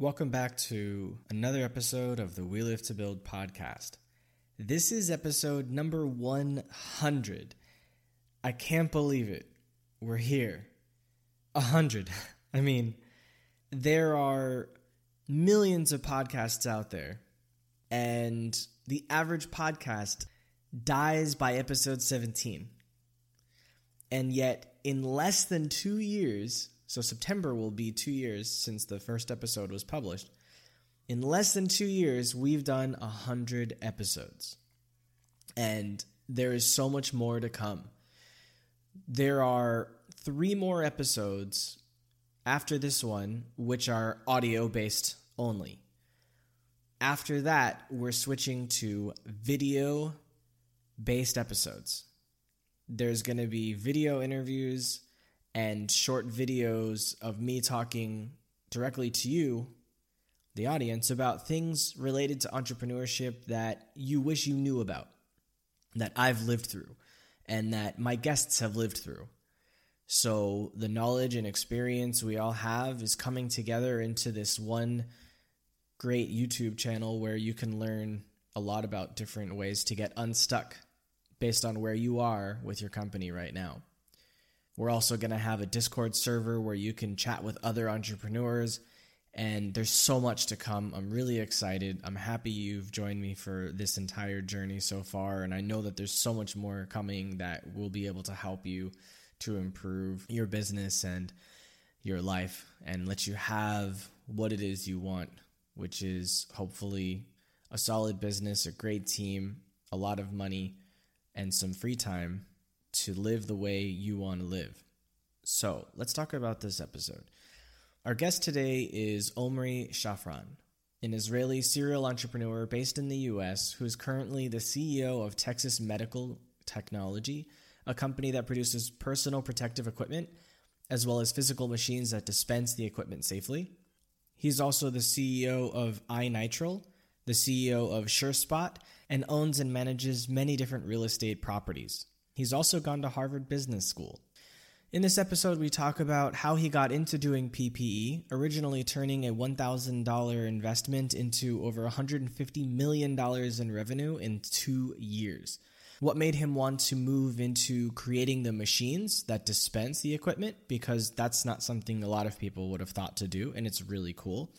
Welcome back to another episode of the We Live to Build podcast. This is episode number 100. I can't believe it. We're here. 100. I mean, there are millions of podcasts out there, and the average podcast dies by episode 17. And yet, in less than two years, so September will be two years since the first episode was published. In less than two years, we've done a hundred episodes. And there is so much more to come. There are three more episodes after this one, which are audio based only. After that, we're switching to video based episodes. There's going to be video interviews and short videos of me talking directly to you, the audience, about things related to entrepreneurship that you wish you knew about, that I've lived through, and that my guests have lived through. So the knowledge and experience we all have is coming together into this one great YouTube channel where you can learn a lot about different ways to get unstuck based on where you are with your company right now. We're also going to have a Discord server where you can chat with other entrepreneurs. And there's so much to come. I'm really excited. I'm happy you've joined me for this entire journey so far. And I know that there's so much more coming that will be able to help you to improve your business and your life and let you have what it is you want, which is hopefully a solid business, a great team, a lot of money, and some free time to live the way you want to live. So let's talk about this episode. Our guest today is Omri Shafran, an Israeli serial entrepreneur based in the US who is currently the CEO of Texas Medical Technology, a company that produces personal protective equipment as well as physical machines that dispense the equipment safely. He's also the CEO of iNitrile, the CEO of SureSpot, and owns and manages many different real estate properties. He's also gone to Harvard Business School. In this episode, we talk about how he got into doing PPE, originally turning a $1,000 investment into over $150 million in revenue in two years. What made him want to move into creating the machines that dispense the equipment, because that's not something a lot of people would have thought to do, and it's really cool.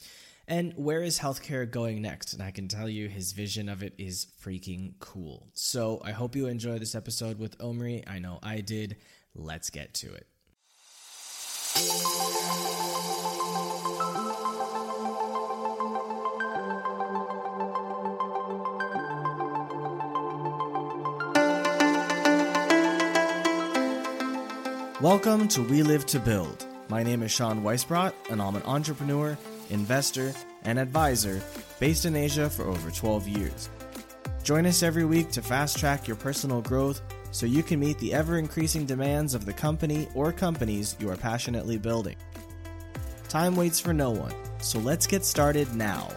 And where is healthcare going next? And I can tell you his vision of it is freaking cool. So I hope you enjoy this episode with Omri. I know I did. Let's get to it. Welcome to We Live to Build. My name is Sean Weisbrot, and I'm an entrepreneur investor, and advisor based in Asia for over 12 years. Join us every week to fast track your personal growth so you can meet the ever increasing demands of the company or companies you are passionately building. Time waits for no one, so let's get started now.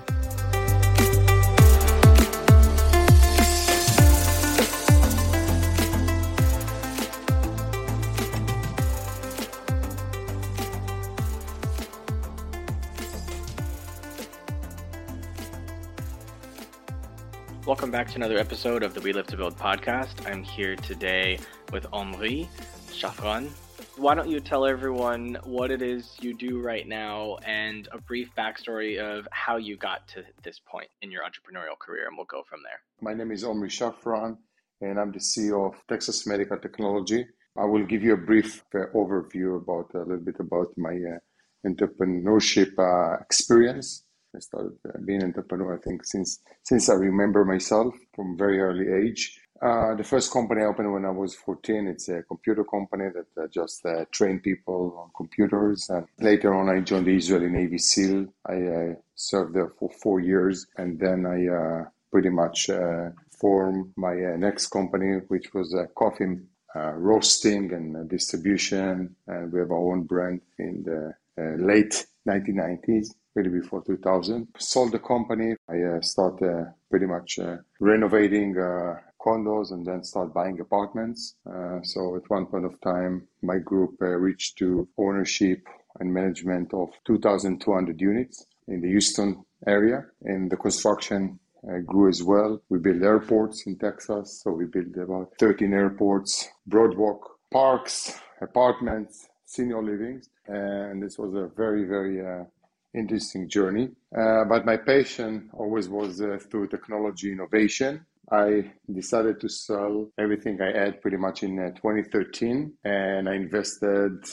Welcome back to another episode of the We Live to Build podcast. I'm here today with Omri Shafran. Why don't you tell everyone what it is you do right now and a brief backstory of how you got to this point in your entrepreneurial career, and we'll go from there. My name is Omri Shafran, and I'm the CEO of Texas Medical Technology. I will give you a brief uh, overview about a little bit about my uh, entrepreneurship uh, experience I started uh, being an entrepreneur, I think, since since I remember myself from very early age. Uh, the first company I opened when I was 14, it's a computer company that uh, just uh, trained people on computers. And later on, I joined the Israeli Navy SEAL. I uh, served there for four years. And then I uh, pretty much formed my next company, which was coffee roasting and distribution. And we have our own brand in the late 1990s really before 2000. Sold the company. I uh, started uh, pretty much uh, renovating uh, condos and then start buying apartments. Uh, so at one point of time, my group uh, reached to ownership and management of 2,200 units. in the Houston area, and the construction grew as well. We built airports in Texas, so we built about 13 airports, broadwalk, parks, apartments, senior livings, and this was a very, very interesting journey. Uh, but my passion always was uh, through technology innovation. I decided to sell everything I had pretty much in uh, 2013, and I invested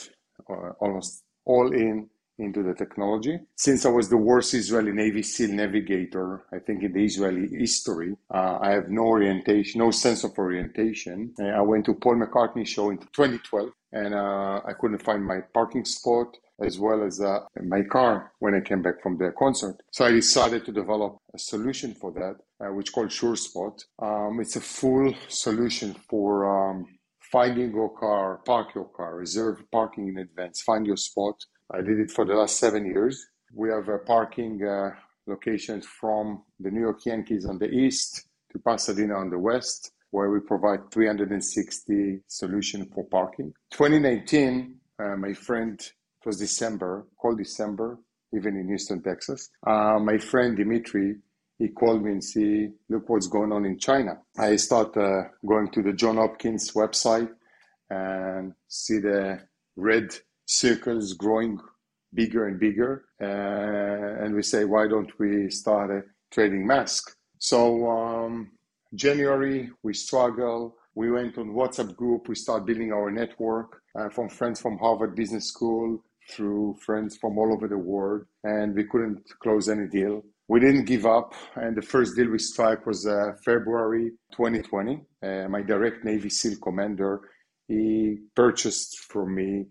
uh, almost all in into the technology. Since I was the worst Israeli Navy SEAL navigator, I think in the Israeli history, uh, I have no orientation, no sense of orientation. And I went to Paul McCartney show in 2012, and uh, I couldn't find my parking spot as well as uh, my car when I came back from the concert. So I decided to develop a solution for that, uh, which called SureSpot. Um, it's a full solution for um, finding your car, park your car, reserve parking in advance, find your spot. I did it for the last seven years. We have a parking uh, locations from the New York Yankees on the east to Pasadena on the west, where we provide 360 solution for parking. 2019, uh, my friend it was December, cold December, even in Houston, Texas. Uh, my friend Dimitri, he called me and see, look what's going on in China. I start uh, going to the John Hopkins website and see the red circles growing bigger and bigger. Uh, and we say, why don't we start a trading mask? So um, January, we struggle. We went on WhatsApp group. We start building our network uh, from friends from Harvard Business School, through friends from all over the world, and we couldn't close any deal. We didn't give up, and the first deal we struck was uh, February 2020. Uh, my direct Navy SEAL commander, he purchased for me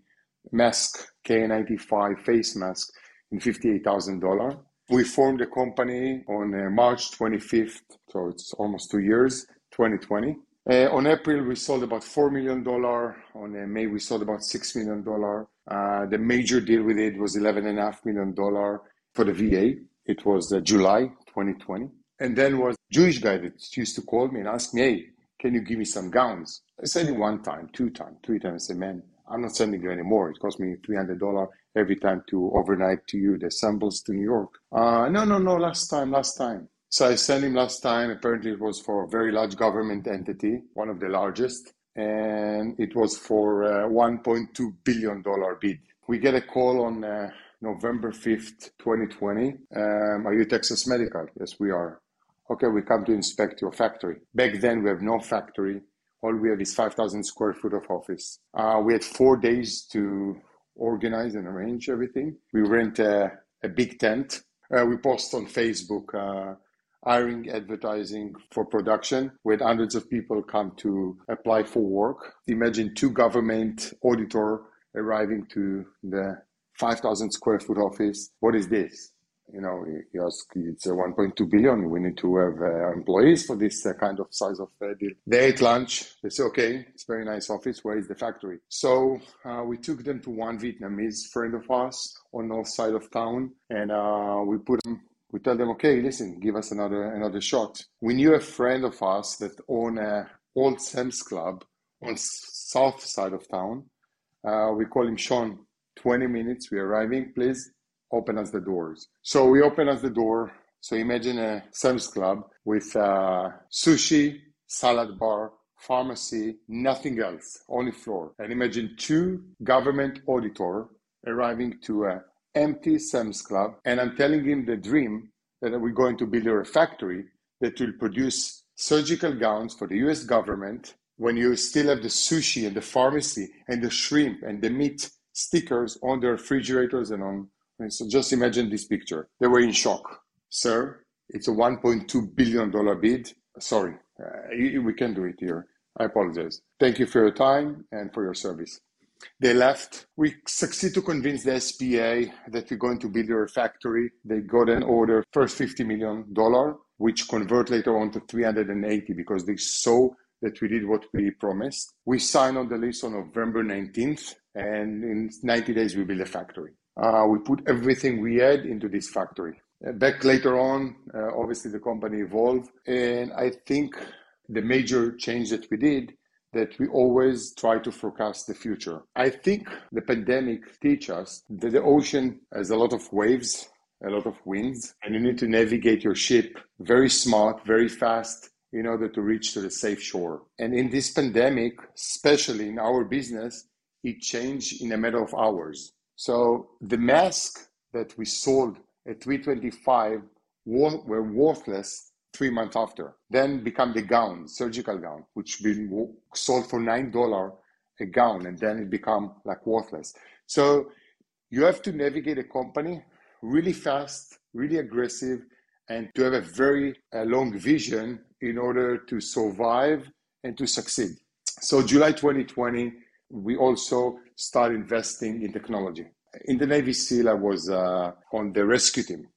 mask K95 face mask in $58,000. We formed the company on uh, March 25th, so it's almost two years, 2020. Uh, on April, we sold about $4 million. On uh, May, we sold about $6 million. Uh, the major deal we did was $11.5 million for the VA. It was uh, July 2020. And then was Jewish guy that used to call me and ask me, hey, can you give me some gowns? I said it one time, two times, three times. I said, man, I'm not sending you anymore. It cost me $300 every time to overnight to you the samples to New York. Uh, no, no, no, last time, last time. So I sent him last time. Apparently, it was for a very large government entity, one of the largest, and it was for a $1.2 billion bid. We get a call on uh, November 5th, 2020. Um, are you Texas Medical? Yes, we are. Okay, we come to inspect your factory. Back then, we have no factory. All we have is 5,000 square foot of office. Uh, we had four days to organize and arrange everything. We rent a, a big tent. Uh, we post on Facebook uh, hiring advertising for production with hundreds of people come to apply for work. Imagine two government auditor arriving to the 5,000 square foot office. What is this? You know, you ask, it's a 1.2 billion. We need to have uh, employees for this uh, kind of size of uh, deal. They ate lunch. They say, okay, it's very nice office. Where is the factory? So uh, we took them to one Vietnamese friend of ours on north side of town, and uh, we put them we tell them, okay, listen, give us another another shot. We knew a friend of us that owned a old Sam's Club on south side of town. Uh, we call him Sean. 20 minutes, we're arriving, please open us the doors. So we open us the door. So imagine a Sam's Club with uh, sushi, salad bar, pharmacy, nothing else, only floor. And imagine two government auditor arriving to a empty Sam's Club, and I'm telling him the dream that we're going to build a factory that will produce surgical gowns for the US government when you still have the sushi and the pharmacy and the shrimp and the meat stickers on the refrigerators and on. And so just imagine this picture. They were in shock. Sir, it's a $1.2 billion bid. Sorry, uh, we can't do it here. I apologize. Thank you for your time and for your service. They left. We succeed to convince the SBA that we're going to build a factory. They got an order, first $50 million, which convert later on to 380 because they saw that we did what we promised. We signed on the list on November 19th, and in 90 days, we built a factory. Uh, we put everything we had into this factory. Uh, back later on, uh, obviously the company evolved, and I think the major change that we did that we always try to forecast the future. I think the pandemic teach us that the ocean has a lot of waves a lot of winds, and you need to navigate your ship very smart, very fast in order to reach to the safe shore. And in this pandemic, especially in our business, it changed in a matter of hours. So the mask that we sold at 325 were worthless three months after. Then become the gown, surgical gown, which been sold for nine dollar a gown, and then it become like worthless. So you have to navigate a company really fast, really aggressive, and to have a very uh, long vision in order to survive and to succeed. So July 2020, we also start investing in technology. In the Navy SEAL, I was uh, on the rescue team.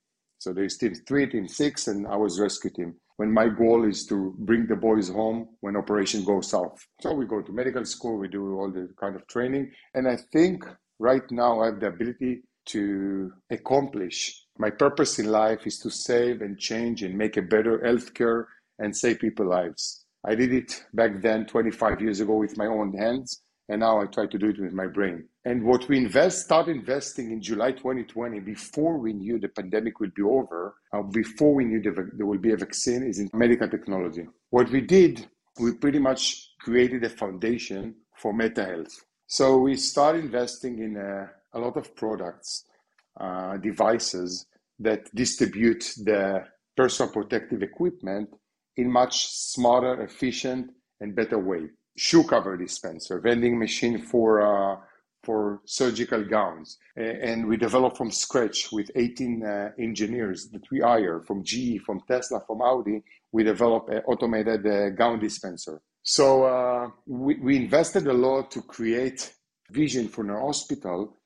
So there's team three, team six, and I was rescue team. When my goal is to bring the boys home when operation goes south. So we go to medical school, we do all the kind of training. And I think right now I have the ability to accomplish. My purpose in life is to save and change and make a better healthcare and save people lives. I did it back then 25 years ago with my own hands, and now I try to do it with my brain. And what we invest, start investing in July 2020, before we knew the pandemic would be over, uh, before we knew the, there will be a vaccine, is in medical technology. What we did, we pretty much created a foundation for Meta Health. So we start investing in a, a lot of products, uh, devices that distribute the personal protective equipment in much smarter, efficient, and better way. Shoe cover dispenser, vending machine for uh, for surgical gowns, and we developed from scratch with 18 uh, engineers that we hire from GE, from Tesla, from Audi. We developed an automated uh, gown dispenser. So uh, we, we invested a lot to create vision for our hospital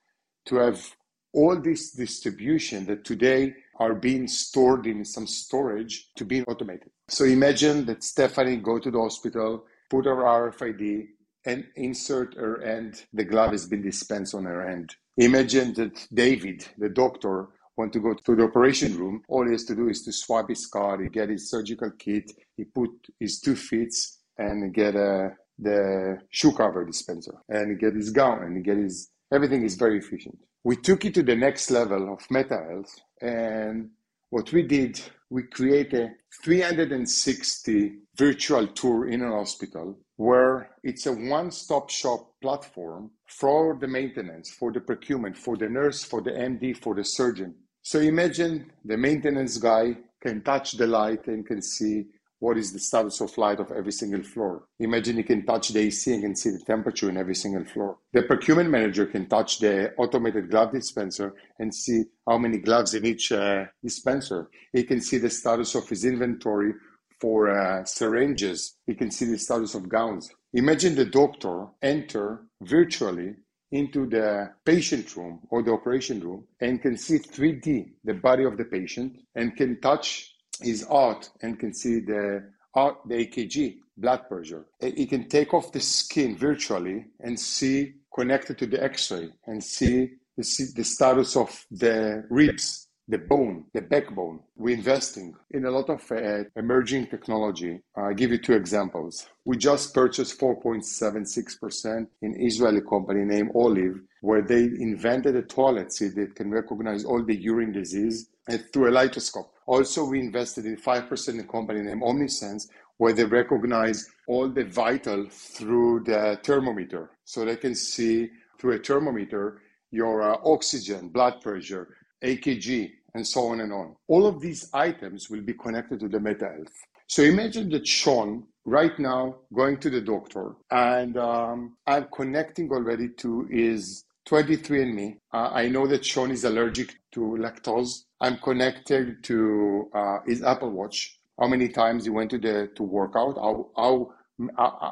to have all this distribution that today are being stored in some storage to be automated. So imagine that Stephanie go to the hospital, put her RFID, and insert her hand. The glove has been dispensed on her hand. Imagine that David, the doctor, want to go to the operation room. All he has to do is to swipe his card, he get his surgical kit, he put his two feet and get a, the shoe cover dispenser and get his gown and he get his everything is very efficient. We took it to the next level of meta health and what we did, we created a 360 virtual tour in an hospital where it's a one-stop shop platform for the maintenance, for the procurement, for the nurse, for the MD, for the surgeon. So imagine the maintenance guy can touch the light and can see what is the status of light of every single floor. Imagine you can touch the AC and can see the temperature in every single floor. The procurement manager can touch the automated glove dispenser and see how many gloves in each uh, dispenser. He can see the status of his inventory for uh, syringes. He can see the status of gowns. Imagine the doctor enter virtually into the patient room or the operation room and can see 3D the body of the patient and can touch his heart and can see the heart, the EKG, blood pressure. He can take off the skin virtually and see connected to the X-ray and see the, the status of the ribs the bone, the backbone. We're investing in a lot of uh, emerging technology. I'll give you two examples. We just purchased 4.76% in Israeli company named Olive, where they invented a toilet seat that can recognize all the urine disease through a litoscope. Also, we invested in 5% in a company named Omnisense, where they recognize all the vital through the thermometer. So they can see through a thermometer your uh, oxygen, blood pressure, AKG, and so on and on. All of these items will be connected to the Meta Health. So imagine that Sean right now going to the doctor and um, I'm connecting already to his 23andMe. Uh, I know that Sean is allergic to lactose. I'm connected to uh, his Apple Watch. How many times he went to the to work out? How how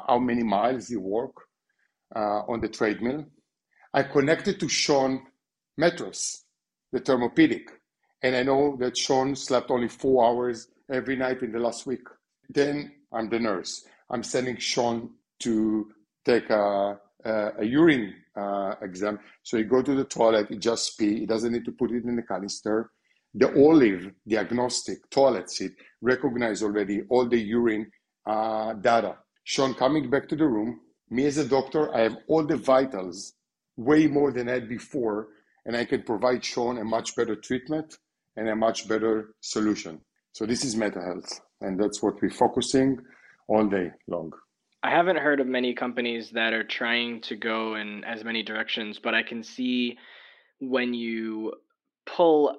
how many miles he walk uh, on the treadmill? I connected to Sean mattress, the Thermopedic, and I know that Sean slept only four hours every night in the last week. Then I'm the nurse. I'm sending Sean to take a, a, a urine uh, exam. So he go to the toilet, he just pee, he doesn't need to put it in the canister. The Olive diagnostic toilet seat recognize already all the urine uh, data. Sean coming back to the room, me as a doctor, I have all the vitals way more than I had before, and I can provide Sean a much better treatment and a much better solution. So this is meta health, and that's what we're focusing all day long. I haven't heard of many companies that are trying to go in as many directions, but I can see when you pull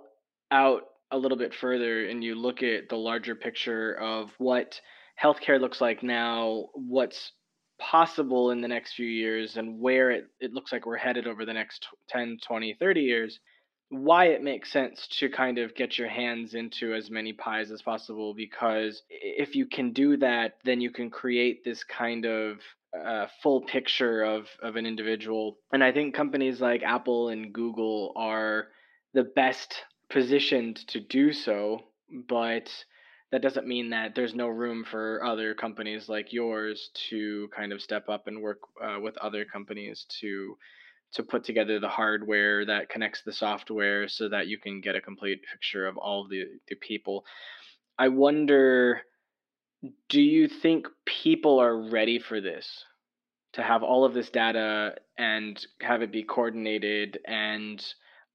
out a little bit further and you look at the larger picture of what healthcare looks like now, what's possible in the next few years, and where it, it looks like we're headed over the next 10, 20, 30 years, why it makes sense to kind of get your hands into as many pies as possible because if you can do that then you can create this kind of uh, full picture of of an individual. And i think companies like apple and google are the best positioned to do so but that doesn't mean that there's no room for other companies like yours to kind of step up and work uh, with other companies to to put together the hardware that connects the software so that you can get a complete picture of all the, the people. I wonder do you think people are ready for this? To have all of this data and have it be coordinated and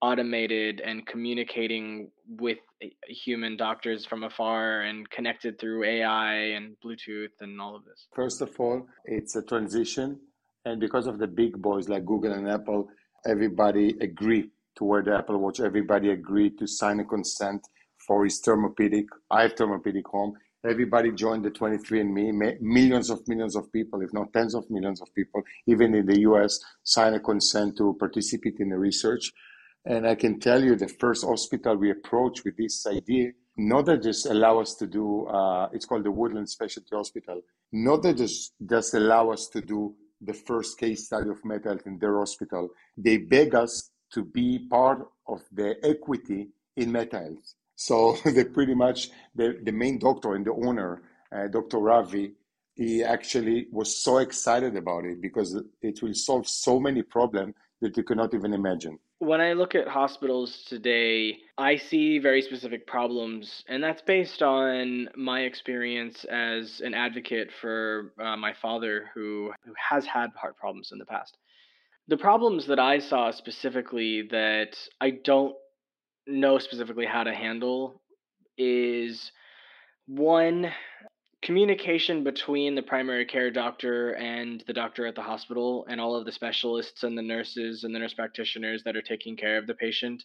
automated and communicating with eh, human doctors from afar and connected through AI and Bluetooth and all of this? First of all, it's a transition and because of the big boys like Google and Apple, everybody agreed to wear the Apple Watch. Everybody agreed to sign a consent for his thermopedic. I have thermopedic home. Everybody joined the 23andMe. Millions of millions of people, if not tens of millions of people, even in the US, sign a consent to participate in the research. And I can tell you the first hospital we approached with this idea, not that just allow us to do, uh, it's called the Woodland Specialty Hospital, not that just, just allow us to do the first case study of Meta Health in their hospital. They beg us to be part of the equity in Meta Health. So they pretty much, the, the main doctor and the owner, uh, Dr. Ravi, he actually was so excited about it because it will solve so many problems that you cannot even imagine when I look at hospitals today, I see very specific problems, and that's based on my experience as an advocate for uh, my father who, who has had heart problems in the past. The problems that I saw specifically that I don't know specifically how to handle is one, communication between the primary care doctor and the doctor at the hospital and all of the specialists and the nurses and the nurse practitioners that are taking care of the patient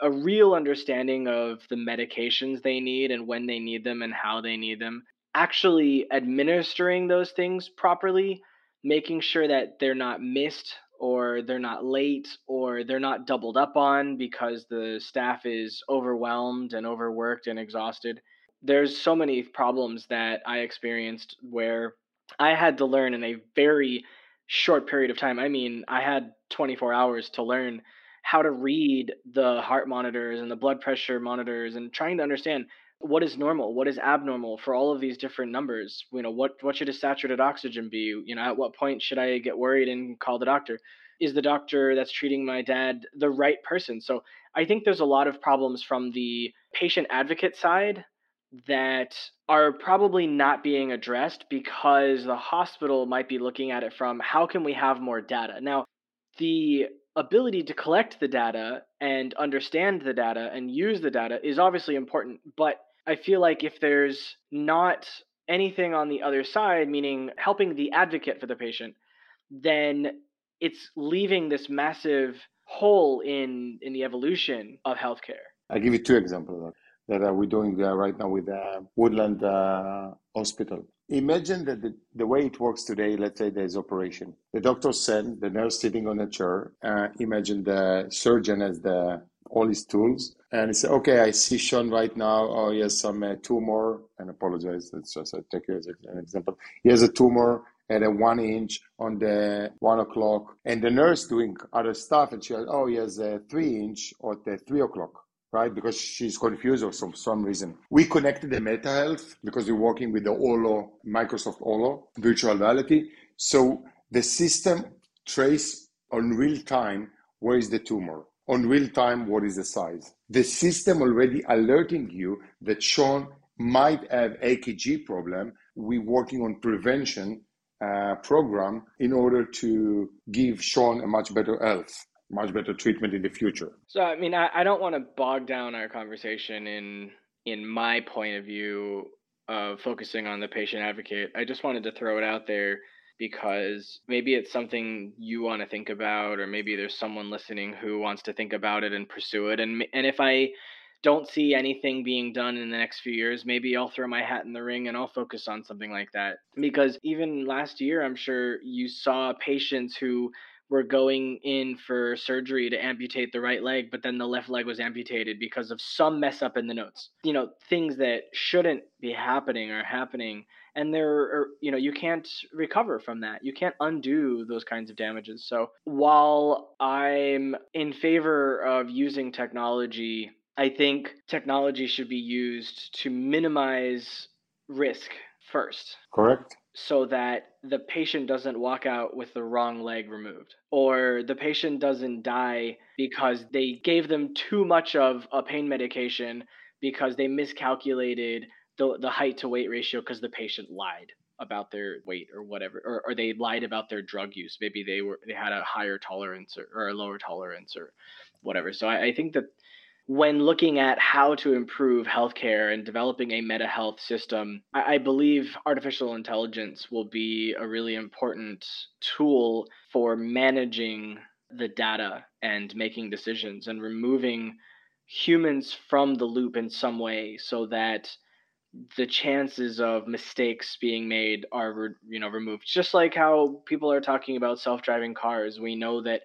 a real understanding of the medications they need and when they need them and how they need them actually administering those things properly making sure that they're not missed or they're not late or they're not doubled up on because the staff is overwhelmed and overworked and exhausted there's so many problems that I experienced where I had to learn in a very short period of time. I mean, I had 24 hours to learn how to read the heart monitors and the blood pressure monitors and trying to understand what is normal, what is abnormal for all of these different numbers. You know, what what should a saturated oxygen be? You know, at what point should I get worried and call the doctor? Is the doctor that's treating my dad the right person? So I think there's a lot of problems from the patient advocate side that are probably not being addressed because the hospital might be looking at it from how can we have more data. Now, the ability to collect the data and understand the data and use the data is obviously important, but I feel like if there's not anything on the other side, meaning helping the advocate for the patient, then it's leaving this massive hole in in the evolution of healthcare. I'll give you two examples that uh, we're doing right now with uh, Woodland uh, Hospital. Imagine that the, the, way it works today, let's say there's operation. The doctor send the nurse sitting on a chair. Uh, imagine the surgeon has the all his tools and he said, okay, I see Sean right now. Oh, he has some uh, tumor. And apologize. Let's just take you as an example. He has a tumor at a one inch on the one o'clock, and the nurse doing other stuff, and she goes, oh, he has a three inch at the three o'clock right? Because she's confused or some some reason. We connected the Meta Health because we're working with the Olo, Microsoft Olo virtual reality. So the system trace on real time where is the tumor, on real time what is the size. The system already alerting you that Sean might have AKG problem. We're working on prevention uh, program in order to give Sean a much better health much better treatment in the future. So, I mean, I, I don't want to bog down our conversation in in my point of view of focusing on the patient advocate. I just wanted to throw it out there because maybe it's something you want to think about, or maybe there's someone listening who wants to think about it and pursue it. And and if I don't see anything being done in the next few years, maybe I'll throw my hat in the ring and I'll focus on something like that. Because even last year, I'm sure you saw patients who were going in for surgery to amputate the right leg, but then the left leg was amputated because of some mess up in the notes. You know, things that shouldn't be happening are happening. And there are, you know, you can't recover from that. You can't undo those kinds of damages. So while I'm in favor of using technology, I think technology should be used to minimize risk first. Correct so that the patient doesn't walk out with the wrong leg removed or the patient doesn't die because they gave them too much of a pain medication because they miscalculated the, the height to weight ratio because the patient lied about their weight or whatever or, or they lied about their drug use. Maybe they were they had a higher tolerance or, or a lower tolerance or whatever. So I, I think that when looking at how to improve healthcare and developing a meta health system, I, believe artificial intelligence will be a really important tool for managing the data and making decisions and removing humans from the loop in some way so that the chances of mistakes being made are you know removed. Just like how people are talking about self-driving cars we know that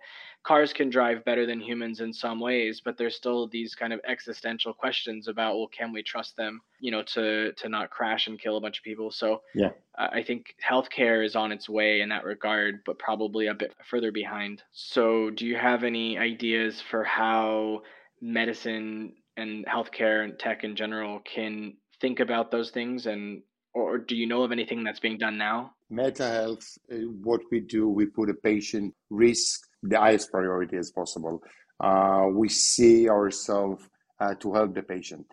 cars can drive better than humans in some ways, but there's still these kind of existential questions about, well, can we trust them, you know, to to not crash and kill a bunch of people? So yeah, I think healthcare is on its way in that regard, but probably a bit further behind. So do you have any ideas for how medicine and healthcare and tech in general can think about those things and or do you know of anything that's being done now? Meta health, uh, what we do, we put a patient risk the highest priority as possible. Uh, we see ourselves uh, to help the patient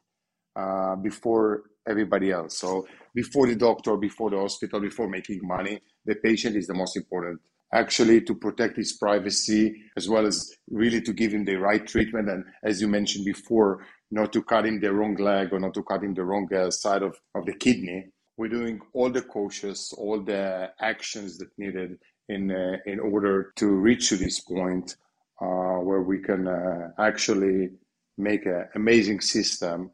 uh, before everybody else. So before the doctor, before the hospital, before making money, the patient is the most important. Actually, to protect his privacy as well as really to give him the right treatment. And as you mentioned before, not to cut him the wrong leg or not to cut him the wrong uh, side of, of the kidney. We're doing all the cautious, all the actions that needed in uh, in order to reach to this point uh, where we can uh, actually make an amazing system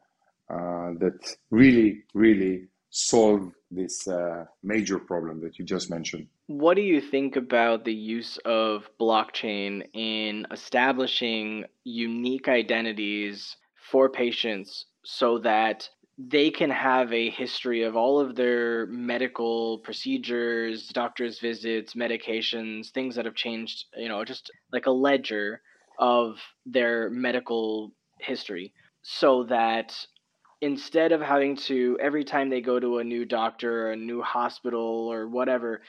that really really solve this uh, major problem that you just mentioned. What do you think about the use of blockchain in establishing unique identities for patients so that they can have a history of all of their medical procedures, doctor's visits, medications, things that have changed, you know, just like a ledger of their medical history. So that instead of having to every time they go to a new doctor or a new hospital or whatever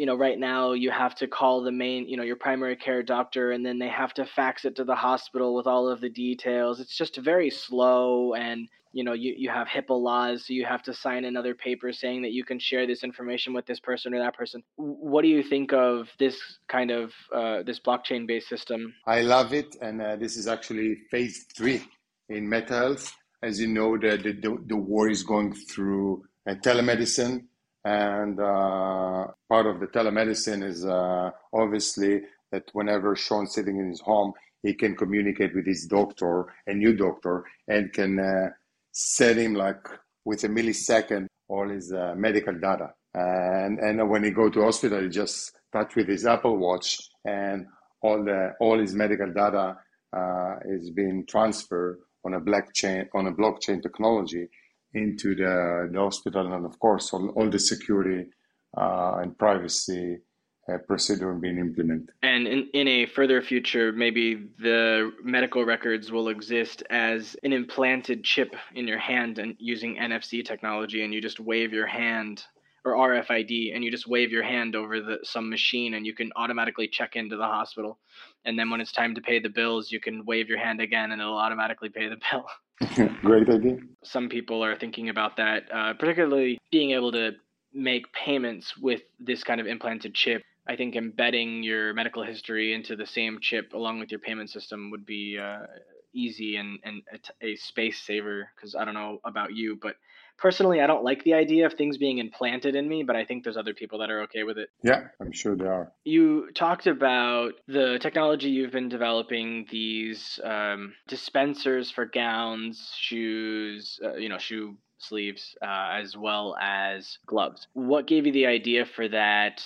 you know right now you have to call the main you know your primary care doctor and then they have to fax it to the hospital with all of the details it's just very slow and you know you, you have HIPAA laws, so you have to sign another paper saying that you can share this information with this person or that person. What do you think of this kind of uh, this blockchain based system? I love it, and uh, this is actually phase three in Meta Health. As you know, the the, the war is going through uh, telemedicine, and uh, part of the telemedicine is uh, obviously that whenever Sean's sitting in his home, he can communicate with his doctor, a new doctor, and can uh, set him like with a millisecond all his uh, medical data. And and when he go to hospital, he just touch with his Apple Watch, and all the all his medical data uh, is being transferred on a blockchain on a blockchain technology into the, the hospital, and of course all, all the security uh, and privacy uh, procedure being implemented. And in, in a further future, maybe the medical records will exist as an implanted chip in your hand and using NFC technology, and you just wave your hand or RFID, and you just wave your hand over the some machine, and you can automatically check into the hospital. And then when it's time to pay the bills, you can wave your hand again, and it'll automatically pay the bill. Great idea. Some people are thinking about that, uh, particularly being able to make payments with this kind of implanted chip I think embedding your medical history into the same chip along with your payment system would be uh, easy and, and a, a space saver. Because I don't know about you, but personally, I don't like the idea of things being implanted in me, but I think there's other people that are okay with it. Yeah, I'm sure there are. You talked about the technology you've been developing, these um, dispensers for gowns, shoes, uh, you know, shoe sleeves, uh, as well as gloves. What gave you the idea for that?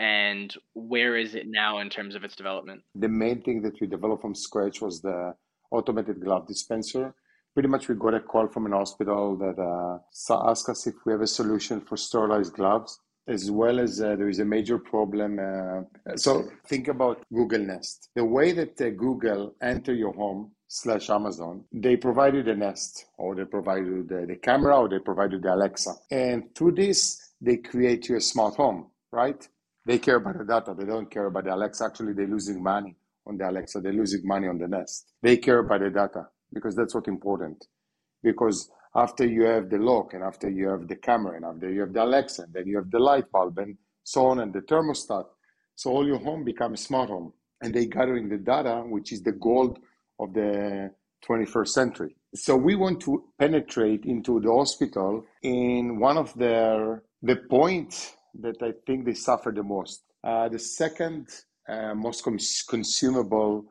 And where is it now in terms of its development? The main thing that we developed from scratch was the automated glove dispenser pretty much we got a call from an hospital that uh, asked us if we have a solution for sterilized gloves as well as uh, there is a major problem. Uh, so think about Google Nest. The way that uh, Google enter your home slash Amazon, they provided a Nest or they provided the, the camera or they provided the Alexa. And through this, they create you a smart home, right? They care about the data. They don't care about the Alexa. Actually, they're losing money on the Alexa. They're losing money on the Nest. They care about the data because that's what's important. Because after you have the lock and after you have the camera and after you have the Alexa and then you have the light bulb and so on and the thermostat. So all your home becomes smart home and they gathering the data, which is the gold of the 21st century. So we want to penetrate into the hospital in one of their, the point that I think they suffer the most. Uh, the second uh, most cons- consumable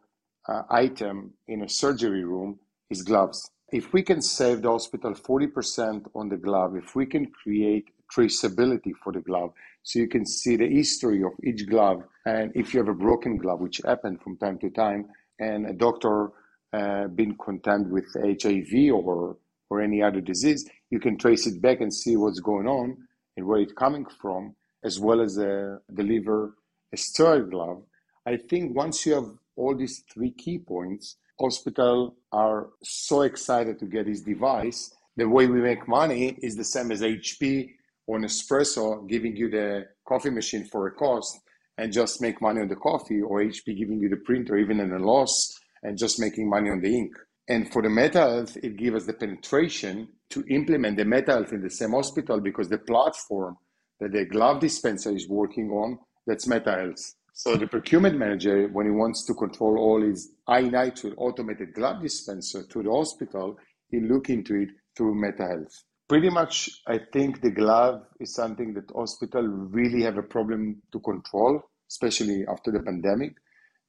uh, item in a surgery room is gloves. If we can save the hospital 40% on the glove, if we can create traceability for the glove, so you can see the history of each glove, and if you have a broken glove, which happens from time to time, and a doctor uh, been with HIV or or any other disease, you can trace it back and see what's going on and where it's coming from, as well as uh, deliver a sterile glove. I think once you have all these three key points, hospital are so excited to get this device. The way we make money is the same as HP or Nespresso giving you the coffee machine for a cost and just make money on the coffee, or HP giving you the printer even in a loss and just making money on the ink. And for the Meta Health, it gives us the penetration to implement the Meta Health in the same hospital because the platform that the glove dispenser is working on, that's Meta Health. So the procurement manager, when he wants to control all his iNitrile automated glove dispenser to the hospital, he look into it through MetaHealth. Pretty much, I think the glove is something that hospital really have a problem to control, especially after the pandemic.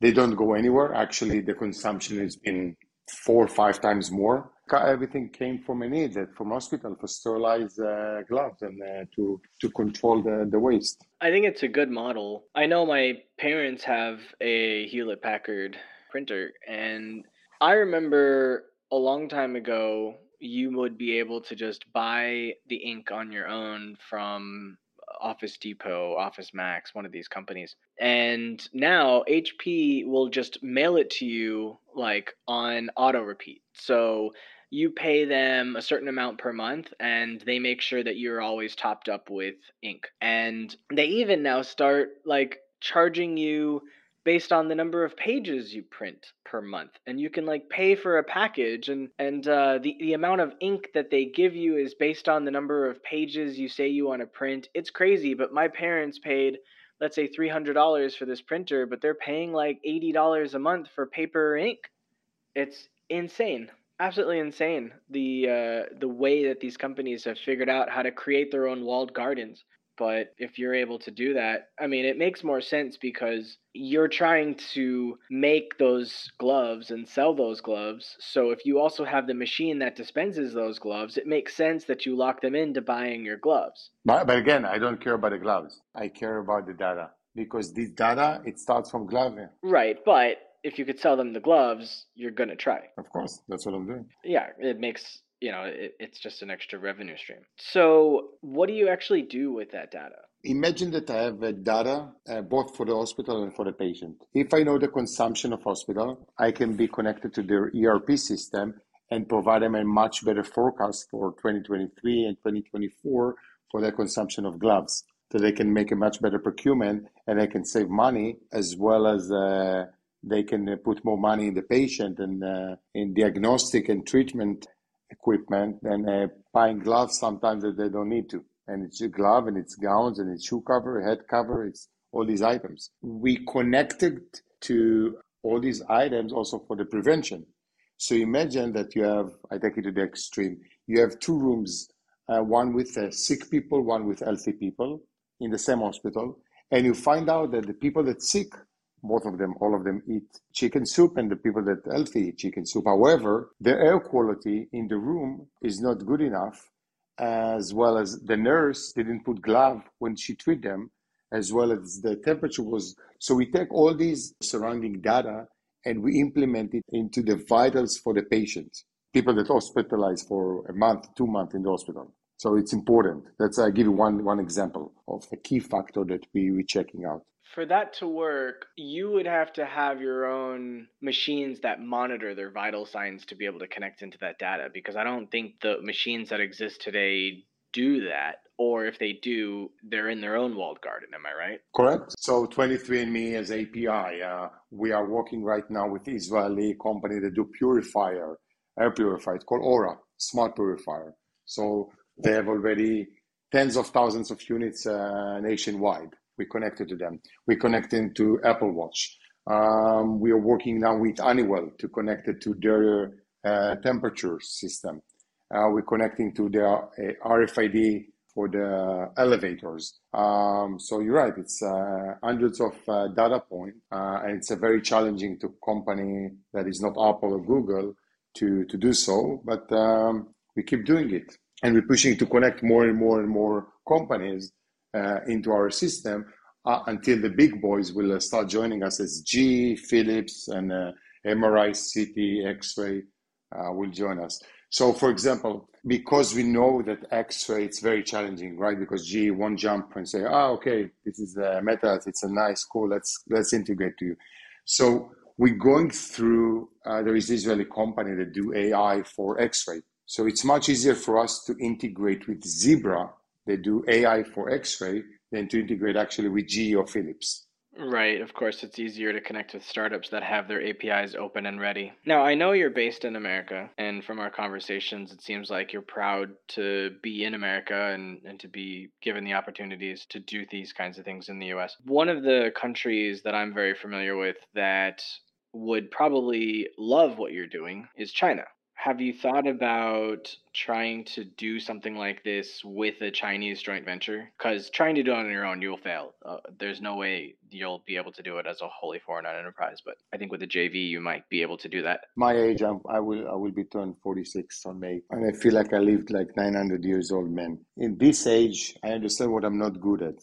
They don't go anywhere. Actually, the consumption has been four or five times more. Everything came from a need from hospital for sterilized uh, gloves and uh, to to control the, the waste. I think it's a good model. I know my parents have a Hewlett Packard printer, and I remember a long time ago you would be able to just buy the ink on your own from Office Depot, Office Max, one of these companies. And now HP will just mail it to you like on auto repeat. So you pay them a certain amount per month and they make sure that you're always topped up with ink. And they even now start like charging you based on the number of pages you print per month. And you can like pay for a package and and uh, the, the amount of ink that they give you is based on the number of pages you say you want to print. It's crazy but my parents paid let's say $300 for this printer but they're paying like $80 a month for paper ink. It's insane absolutely insane the uh, the way that these companies have figured out how to create their own walled gardens but if you're able to do that, I mean, it makes more sense because you're trying to make those gloves and sell those gloves. So if you also have the machine that dispenses those gloves, it makes sense that you lock them into buying your gloves. But, but again, I don't care about the gloves. I care about the data because this data, it starts from glove. Right. But if you could sell them the gloves, you're going to try. Of course. That's what I'm doing. Yeah. It makes you know it, it's just an extra revenue stream so what do you actually do with that data imagine that i have data uh, both for the hospital and for the patient if i know the consumption of hospital i can be connected to their erp system and provide them a much better forecast for 2023 and 2024 for their consumption of gloves so they can make a much better procurement and they can save money as well as uh, they can put more money in the patient and uh, in diagnostic and treatment equipment and uh, buying gloves sometimes that they don't need to. And it's a glove and it's gowns and it's shoe cover, head cover, it's all these items. We connected to all these items also for the prevention. So imagine that you have, I take it to the extreme, you have two rooms, uh, one with uh, sick people, one with healthy people in the same hospital, and you find out that the people that sick, both of them, all of them eat chicken soup, and the people that healthy eat chicken soup. However, the air quality in the room is not good enough, as well as the nurse didn't put glove when she treat them, as well as the temperature was. So we take all these surrounding data and we implement it into the vitals for the patient, people that hospitalized for a month, two months in the hospital. So it's important. That's I give you one one example of a key factor that we we checking out. For that to work, you would have to have your own machines that monitor their vital signs to be able to connect into that data because I don't think the machines that exist today do that or if they do, they're in their own walled garden. Am I right? Correct. So 23andMe as API, uh, we are working right now with Israeli company that do purifier, air purifier. It's called Aura, smart purifier. So they have already tens of thousands of units uh, nationwide. We connected to them. We connected to Apple Watch. Um, we are working now with Honeywell to connect it to their uh, temperature system. Uh, we're connecting to their uh, RFID for the elevators. Um, so you're right, it's uh, hundreds of uh, data points, uh, and it's a very challenging to company that is not Apple or Google to to do so. But um, we keep doing it and we're pushing to connect more and more and more companies into our system uh, until the big boys will uh, start joining us as GE, Philips, and uh, MRI, CT, X-ray uh, will join us. So, for example, because we know that X-ray it's very challenging, right? Because GE won't jump and say, "Ah, oh, okay, this is a meta. It's a nice, cool. Let's let's integrate to you." So we're going through. Uh, there is Israeli company that do AI for X-ray, so it's much easier for us to integrate with Zebra, they do AI for X-ray, than to integrate actually with GE or Philips. Right, of course, it's easier to connect with startups that have their APIs open and ready. Now, I know you're based in America, and from our conversations, it seems like you're proud to be in America and, and to be given the opportunities to do these kinds of things in the US. One of the countries that I'm very familiar with that would probably love what you're doing is China. Have you thought about trying to do something like this with a Chinese joint venture? Because trying to do it on your own, you'll fail. Uh, there's no way you'll be able to do it as a wholly foreign enterprise. But I think with a JV, you might be able to do that. My age, I'm, I will I will be turned 46 on May, and I feel like I lived like 900 years old man. In this age, I understand what I'm not good at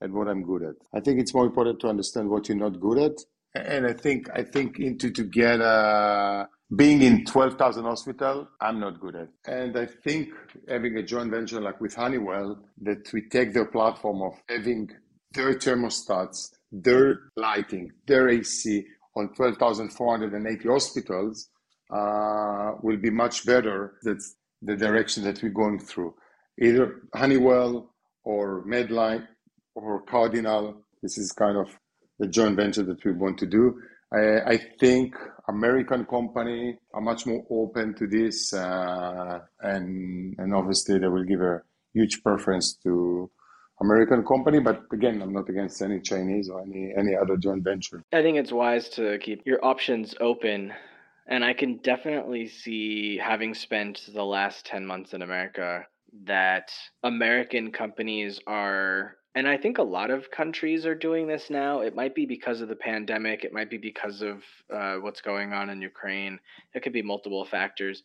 and what I'm good at. I think it's more important to understand what you're not good at, and I think I think into to get a being in 12,000 hospital, I'm not good at. And I think having a joint venture like with Honeywell, that we take their platform of having their thermostats, their lighting, their AC on 12,480 hospitals uh, will be much better. That's the direction that we're going through. Either Honeywell or Medline or Cardinal. This is kind of the joint venture that we want to do. I, I think American company are much more open to this, uh, and and obviously they will give a huge preference to American company. But again, I'm not against any Chinese or any any other joint venture. I think it's wise to keep your options open. And I can definitely see, having spent the last 10 months in America, that American companies are and I think a lot of countries are doing this now. It might be because of the pandemic. It might be because of uh, what's going on in Ukraine. It could be multiple factors.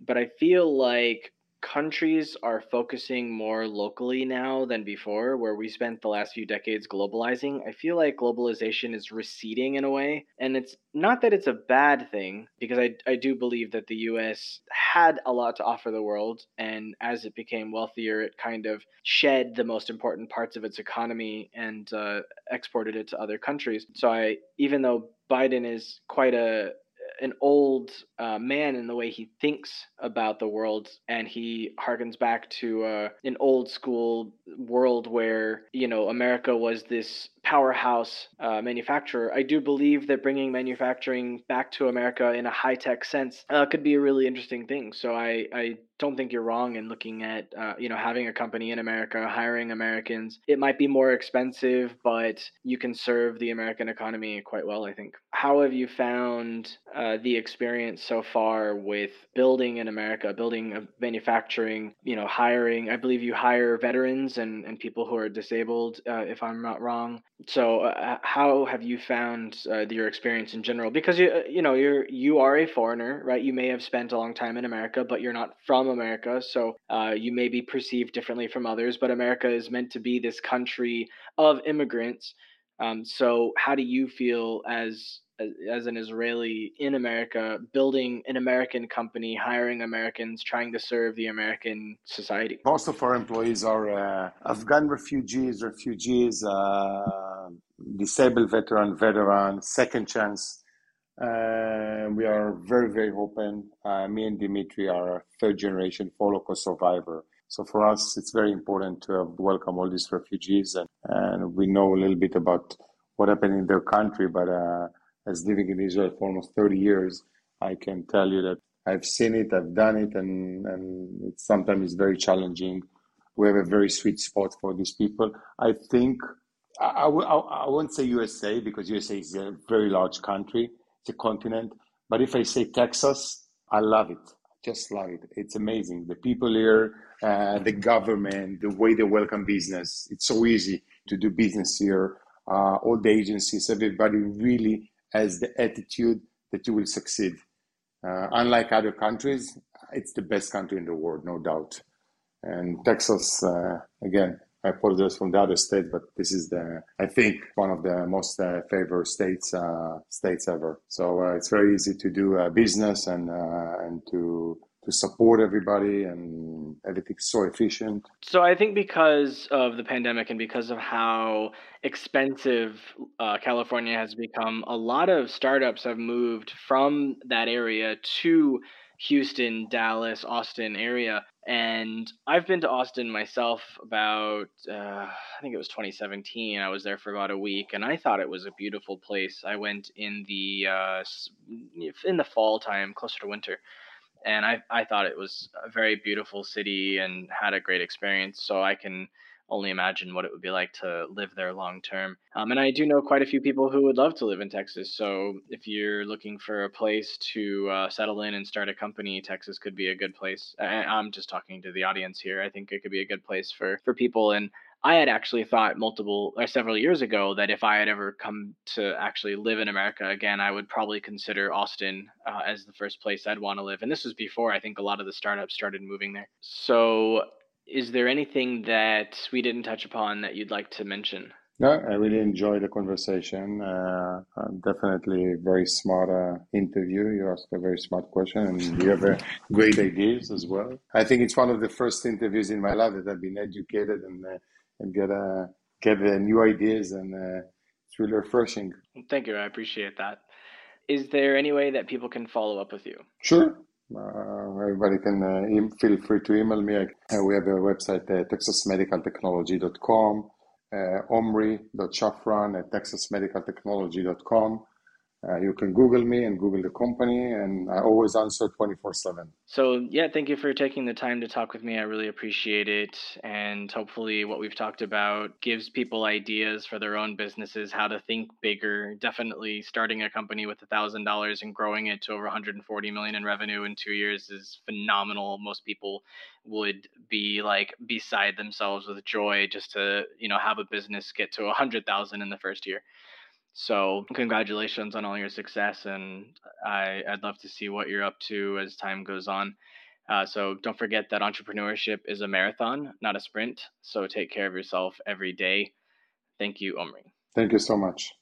But I feel like countries are focusing more locally now than before, where we spent the last few decades globalizing. I feel like globalization is receding in a way. And it's not that it's a bad thing, because I, I do believe that the US had a lot to offer the world. And as it became wealthier, it kind of shed the most important parts of its economy and uh, exported it to other countries. So I, even though Biden is quite a an old uh, man in the way he thinks about the world, and he harkens back to uh, an old school world where you know America was this powerhouse uh, manufacturer, I do believe that bringing manufacturing back to America in a high tech sense uh, could be a really interesting thing. So I, I don't think you're wrong in looking at uh, you know having a company in America, hiring Americans. It might be more expensive, but you can serve the American economy quite well. I think. How have you found uh, the experience so far with building in America, building manufacturing? You know, hiring. I believe you hire veterans and and people who are disabled, uh, if I'm not wrong. So, uh, how have you found uh, your experience in general? Because you uh, you know you're you are a foreigner, right? You may have spent a long time in America, but you're not from America, so uh, you may be perceived differently from others. But America is meant to be this country of immigrants. Um, so, how do you feel as as an Israeli in America, building an American company, hiring Americans, trying to serve the American society? Most of our employees are uh, Afghan refugees, refugees, uh, disabled veteran, veteran, second chance uh, we are very, very open. Uh, me and Dimitri are third generation Holocaust survivor. So for us, it's very important to welcome all these refugees, and, and we know a little bit about what happened in their country. But uh, as living in Israel for almost 30 years, I can tell you that I've seen it, I've done it, and, and sometimes it's very challenging. We have a very sweet spot for these people. I think I, I, I won't say USA because USA is a very large country it's a continent. But if I say Texas, I love it. Just love it. It's amazing. The people here, uh, the government, the way they welcome business. It's so easy to do business here. Uh, all the agencies, everybody really has the attitude that you will succeed. Uh, unlike other countries, it's the best country in the world, no doubt. And Texas, uh, again, I apologize from the other states, but this is the I think one of the most uh, favored states uh, states ever. So uh, it's very easy to do uh, business and uh, and to to support everybody and everything's so efficient. So I think because of the pandemic and because of how expensive uh, California has become, a lot of startups have moved from that area to Houston, Dallas, Austin area. And I've been to Austin myself about, uh, I think it was 2017. I was there for about a week, and I thought it was a beautiful place. I went in the uh, in the fall time, closer to winter, and I I thought it was a very beautiful city and had a great experience. So I can only imagine what it would be like to live there long term. Um, and I do know quite a few people who would love to live in Texas. So if you're looking for a place to uh, settle in and start a company, Texas could be a good place. I, I'm just talking to the audience here. I think it could be a good place for for people and. I had actually thought multiple or several years ago that if I had ever come to actually live in America again, I would probably consider Austin uh, as the first place I'd want to live. And this was before I think a lot of the startups started moving there. So is there anything that we didn't touch upon that you'd like to mention? No, I really enjoyed the conversation. Uh, definitely a very smart uh, interview. You asked a very smart question and you have uh, great ideas as well. I think it's one of the first interviews in my life that I've been educated and uh, and get uh, get new ideas and uh, it's really refreshing. Thank you. I appreciate that. Is there any way that people can follow up with you? Sure. Uh, everybody can uh, feel free to email me. Uh, we have a website, uh, texasmedicaltechnology.com, uh, omri.shafran at texasmedicaltechnology.com. Uh, you can Google me and Google the company, and I always answer 24 7. So, yeah, thank you for taking the time to talk with me. I really appreciate it. And hopefully, what we've talked about gives people ideas for their own businesses, how to think bigger. Definitely starting a company with $1,000 and growing it to over 140 million in revenue in two years is phenomenal. Most people would be like beside themselves with joy just to, you know, have a business get to 100,000 in the first year. So congratulations on all your success, and I, I'd love to see what you're up to as time goes on. Uh, so don't forget that entrepreneurship is a marathon, not a sprint. So take care of yourself every day. Thank you, Omri. Thank you so much.